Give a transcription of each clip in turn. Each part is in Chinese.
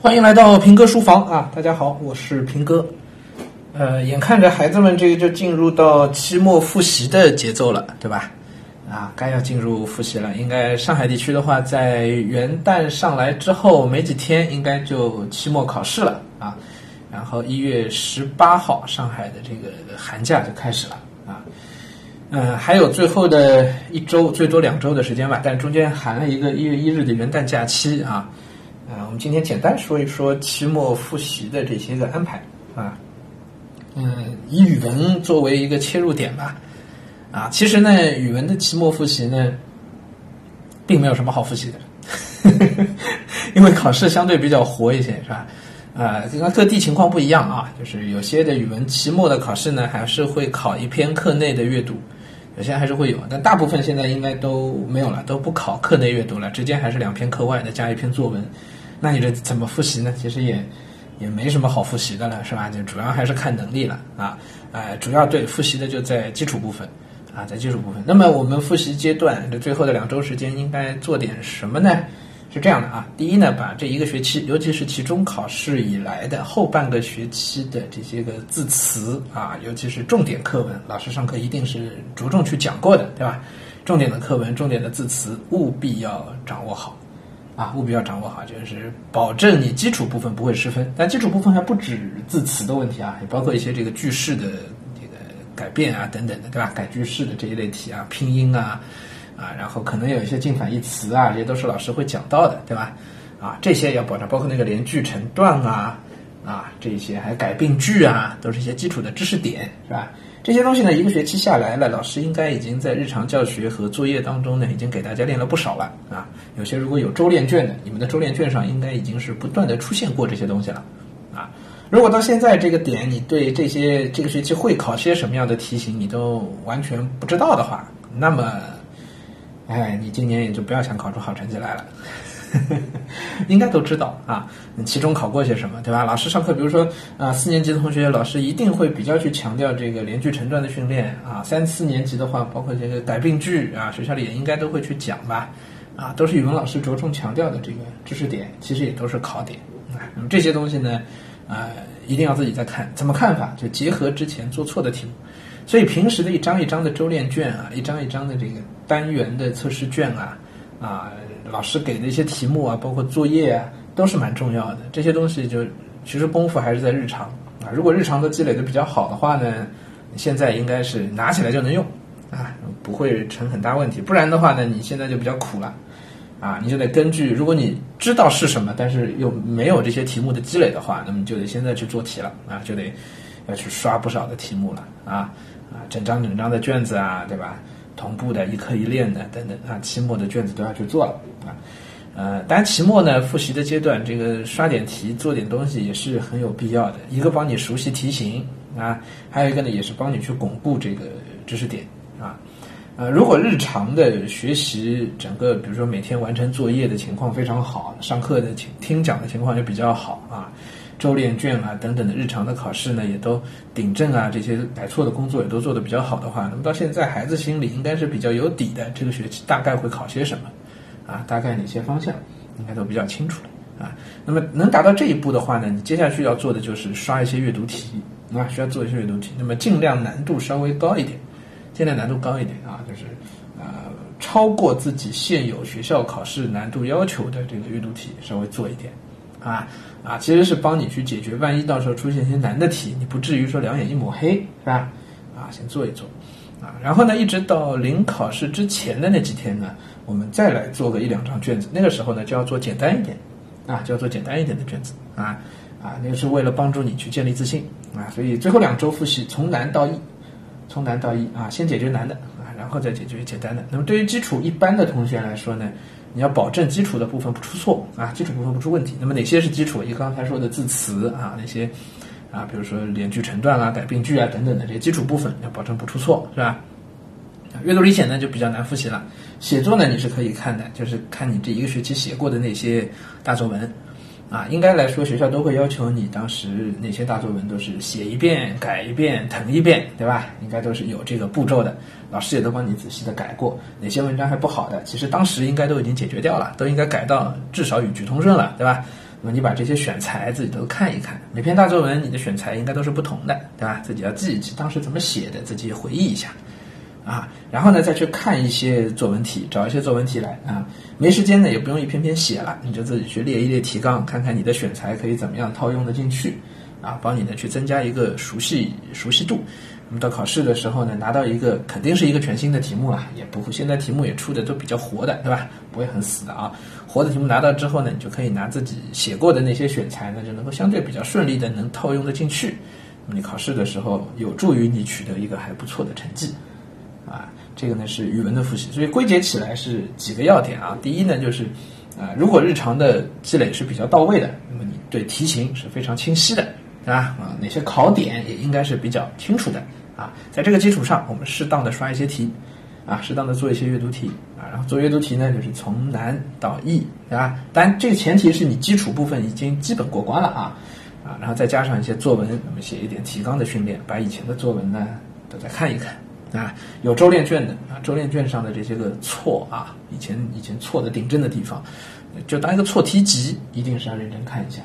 欢迎来到平哥书房啊！大家好，我是平哥。呃，眼看着孩子们这个就进入到期末复习的节奏了，对吧？啊，该要进入复习了。应该上海地区的话，在元旦上来之后没几天，应该就期末考试了啊。然后一月十八号，上海的这个寒假就开始了啊。嗯，还有最后的一周，最多两周的时间吧，但中间含了一个一月一日的元旦假期啊。啊，我们今天简单说一说期末复习的这些个安排啊。嗯，以语文作为一个切入点吧。啊，其实呢，语文的期末复习呢，并没有什么好复习的，因为考试相对比较活一些，是吧？啊，这个各地情况不一样啊，就是有些的语文期末的考试呢，还是会考一篇课内的阅读，有些还是会有，但大部分现在应该都没有了，都不考课内阅读了，直接还是两篇课外的加一篇作文。那你这怎么复习呢？其实也也没什么好复习的了，是吧？就主要还是看能力了啊。呃，主要对复习的就在基础部分啊，在基础部分。那么我们复习阶段的最后的两周时间应该做点什么呢？是这样的啊，第一呢，把这一个学期，尤其是期中考试以来的后半个学期的这些个字词啊，尤其是重点课文，老师上课一定是着重去讲过的，对吧？重点的课文，重点的字词，务必要掌握好。啊，务必要掌握好，就是保证你基础部分不会失分。但基础部分还不止字词的问题啊，也包括一些这个句式的这个改变啊，等等的，对吧？改句式的这一类题啊，拼音啊，啊，然后可能有一些近反义词啊，这些都是老师会讲到的，对吧？啊，这些要保障，包括那个连句成段啊，啊，这些还改病句啊，都是一些基础的知识点，是吧？这些东西呢，一个学期下来了，老师应该已经在日常教学和作业当中呢，已经给大家练了不少了啊。有些如果有周练卷的，你们的周练卷上应该已经是不断的出现过这些东西了啊。如果到现在这个点，你对这些这个学期会考些什么样的题型，你都完全不知道的话，那么，哎，你今年也就不要想考出好成绩来了。应该都知道啊，你期中考过些什么，对吧？老师上课，比如说啊，四年级的同学，老师一定会比较去强调这个连句成段的训练啊。三四年级的话，包括这个改病句啊，学校里也应该都会去讲吧，啊，都是语文老师着重强调的这个知识点，其实也都是考点啊。那么这些东西呢，啊，一定要自己再看，怎么看法？就结合之前做错的题目，所以平时的一张一张的周练卷啊，一张一张的这个单元的测试卷啊，啊。老师给的一些题目啊，包括作业啊，都是蛮重要的。这些东西就其实功夫还是在日常啊。如果日常的积累的比较好的话呢，现在应该是拿起来就能用啊，不会成很大问题。不然的话呢，你现在就比较苦了啊。你就得根据，如果你知道是什么，但是又没有这些题目的积累的话，那么就得现在去做题了啊，就得要去刷不少的题目了啊啊，整张整张的卷子啊，对吧？同步的一课一练的等等啊，期末的卷子都要去做了啊，呃，当然期末呢复习的阶段，这个刷点题做点东西也是很有必要的。一个帮你熟悉题型啊，还有一个呢也是帮你去巩固这个知识点啊。呃，如果日常的学习整个，比如说每天完成作业的情况非常好，上课的听听讲的情况就比较好啊。周练卷啊等等的日常的考试呢，也都顶正啊，这些改错的工作也都做得比较好的话，那么到现在孩子心里应该是比较有底的，这个学期大概会考些什么，啊，大概哪些方向，应该都比较清楚了啊。那么能达到这一步的话呢，你接下去要做的就是刷一些阅读题啊，需要做一些阅读题，那么尽量难度稍微高一点，尽量难度高一点啊，就是啊，超过自己现有学校考试难度要求的这个阅读题稍微做一点。啊啊，其实是帮你去解决，万一到时候出现一些难的题，你不至于说两眼一抹黑，是吧？啊，先做一做，啊，然后呢，一直到临考试之前的那几天呢，我们再来做个一两张卷子，那个时候呢就要做简单一点，啊，就要做简单一点的卷子，啊啊，那个是为了帮助你去建立自信，啊，所以最后两周复习从难到易，从难到易，啊，先解决难的，然后再解决简单的。那么对于基础一般的同学来说呢？你要保证基础的部分不出错啊，基础部分不出问题。那么哪些是基础？以刚才说的字词啊，那些啊，比如说连句成段啊、改病句啊等等的这些基础部分，要保证不出错，是吧？阅读理解呢就比较难复习了。写作呢你是可以看的，就是看你这一个学期写过的那些大作文。啊，应该来说，学校都会要求你当时哪些大作文都是写一遍、改一遍、誊一遍，对吧？应该都是有这个步骤的，老师也都帮你仔细的改过。哪些文章还不好的，其实当时应该都已经解决掉了，都应该改到至少语句通顺了，对吧？那么你把这些选材自己都看一看，每篇大作文你的选材应该都是不同的，对吧？自己要记一记当时怎么写的，自己回忆一下。啊，然后呢，再去看一些作文题，找一些作文题来啊。没时间呢，也不用一篇篇写了，你就自己去列一列提纲，看看你的选材可以怎么样套用的进去，啊，帮你呢去增加一个熟悉熟悉度。那么到考试的时候呢，拿到一个肯定是一个全新的题目了，也不会现在题目也出的都比较活的，对吧？不会很死的啊。活的题目拿到之后呢，你就可以拿自己写过的那些选材呢，就能够相对比较顺利的能套用的进去。那么你考试的时候，有助于你取得一个还不错的成绩。啊，这个呢是语文的复习，所以归结起来是几个要点啊。第一呢就是，啊，如果日常的积累是比较到位的，那么你对题型是非常清晰的，对吧？啊，哪些考点也应该是比较清楚的啊。在这个基础上，我们适当的刷一些题，啊，适当的做一些阅读题啊。然后做阅读题呢，就是从难到易，对吧？当然这个前提是你基础部分已经基本过关了啊，啊，然后再加上一些作文，那么写一点提纲的训练，把以前的作文呢都再看一看。啊，有周练卷的啊，周练卷上的这些个错啊，以前以前错的顶正的地方，就当一个错题集，一定是要认真看一下，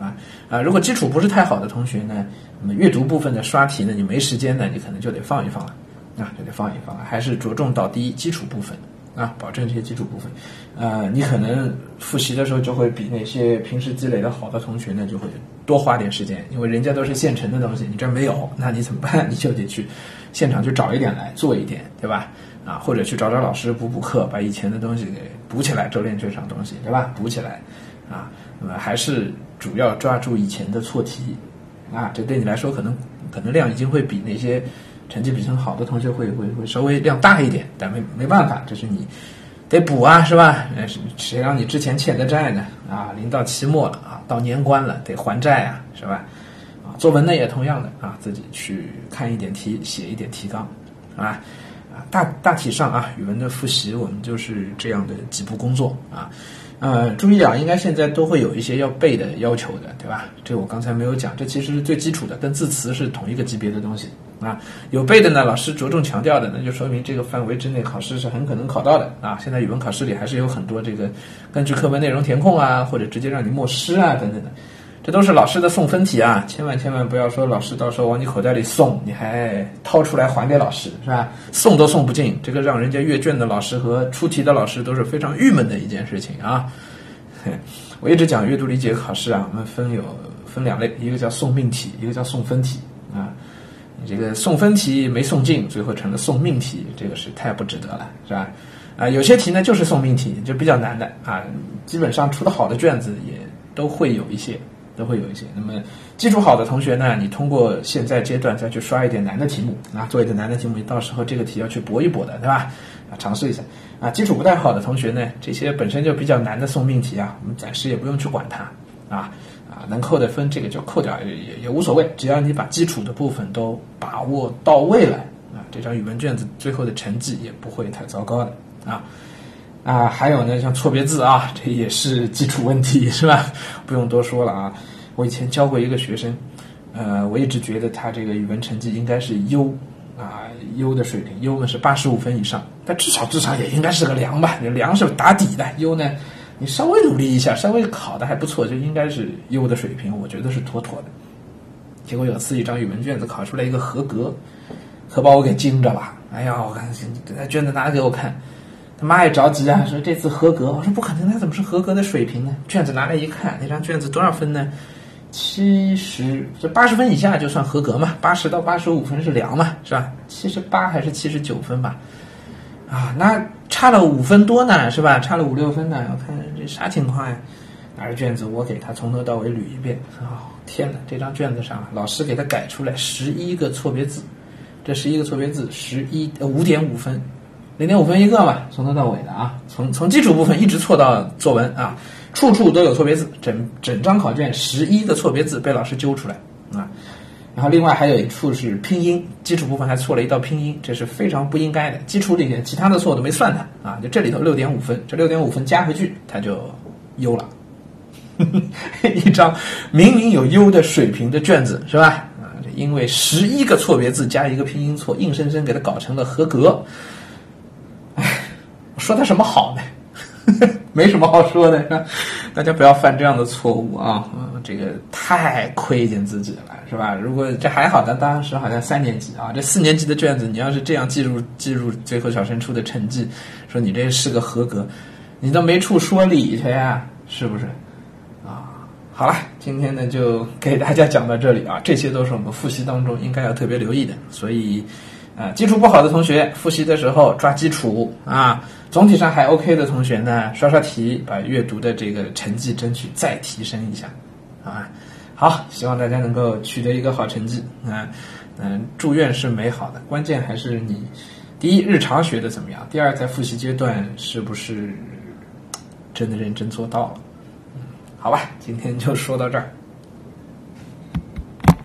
啊啊，如果基础不是太好的同学呢，那么阅读部分的刷题呢，你没时间呢，你可能就得放一放了，啊，就得放一放了，还是着重到第一基础部分。啊，保证这些基础部分，呃，你可能复习的时候就会比那些平时积累的好的同学呢，就会多花点时间，因为人家都是现成的东西，你这儿没有，那你怎么办？你就得去现场去找一点来做一点，对吧？啊，或者去找找老师补补课，把以前的东西给补起来，周练这场东西，对吧？补起来，啊，那么还是主要抓住以前的错题，啊，这对你来说可能可能量已经会比那些。成绩比较好的同学会会会稍微量大一点，但没没办法，这是你得补啊，是吧？谁谁让你之前欠的债呢？啊，临到期末了啊，到年关了得还债啊，是吧？作文呢也同样的啊，自己去看一点题，写一点提纲，啊啊，大大体上啊，语文的复习我们就是这样的几步工作啊。呃，注意啊，应该现在都会有一些要背的要求的，对吧？这我刚才没有讲，这其实是最基础的，跟字词是同一个级别的东西啊。有背的呢，老师着重强调的，那就说明这个范围之内考试是很可能考到的啊。现在语文考试里还是有很多这个根据课文内容填空啊，或者直接让你默诗啊等等的。这都是老师的送分题啊，千万千万不要说老师到时候往你口袋里送，你还掏出来还给老师，是吧？送都送不进，这个让人家阅卷的老师和出题的老师都是非常郁闷的一件事情啊。我一直讲阅读理解考试啊，我们分有分两类，一个叫送命题，一个叫送分题啊。你这个送分题没送进，最后成了送命题，这个是太不值得了，是吧？啊，有些题呢就是送命题，就比较难的啊，基本上出的好的卷子也都会有一些。都会有一些。那么基础好的同学呢，你通过现在阶段再去刷一点难的题目啊，做一点难的题目，到时候这个题要去搏一搏的，对吧？啊，尝试一下。啊，基础不太好的同学呢，这些本身就比较难的送命题啊，我们暂时也不用去管它啊啊，能扣的分这个就扣掉也也无所谓，只要你把基础的部分都把握到位了啊，这张语文卷子最后的成绩也不会太糟糕的啊。啊，还有呢，像错别字啊，这也是基础问题，是吧？不用多说了啊。我以前教过一个学生，呃，我一直觉得他这个语文成绩应该是优啊，优的水平，优呢是八十五分以上，但至少至少也应该是个良吧？良是打底的，优呢，你稍微努力一下，稍微考的还不错，就应该是优的水平，我觉得是妥妥的。结果有次一张语文卷子考出来一个合格，可把我给惊着了。哎呀，我看那卷子拿给我看。他妈也着急啊，说这次合格。我说不可能，他怎么是合格的水平呢？卷子拿来一看，那张卷子多少分呢？七十，这八十分以下就算合格嘛？八十到八十五分是良嘛？是吧？七十八还是七十九分吧？啊，那差了五分多呢，是吧？差了五六分呢。我看这啥情况呀？拿着卷子，我给他从头到尾捋一遍。哦，天哪！这张卷子上老师给他改出来十一个错别字，这十一个错别字，十一呃五点五分。零点五分一个嘛，从头到尾的啊，从从基础部分一直错到作文啊，处处都有错别字，整整张考卷十一个错别字被老师揪出来啊，然后另外还有一处是拼音，基础部分还错了一道拼音，这是非常不应该的。基础里面其他的错都没算他啊，就这里头六点五分，这六点五分加回去他就优了，一张明明有优的水平的卷子是吧？啊，因为十一个错别字加一个拼音错，硬生生给他搞成了合格。说他什么好呢？没什么好说的，大家不要犯这样的错误啊！这个太亏欠自己了，是吧？如果这还好的，当时好像三年级啊，这四年级的卷子，你要是这样记入记入最后小升初的成绩，说你这是个合格，你都没处说理去呀，是不是？啊，好了，今天呢就给大家讲到这里啊，这些都是我们复习当中应该要特别留意的，所以。啊，基础不好的同学复习的时候抓基础啊，总体上还 OK 的同学呢，刷刷题，把阅读的这个成绩争取再提升一下，啊，好，希望大家能够取得一个好成绩。啊，嗯，祝愿是美好的，关键还是你第一日常学的怎么样，第二在复习阶段是不是真的认真做到了，好吧，今天就说到这儿。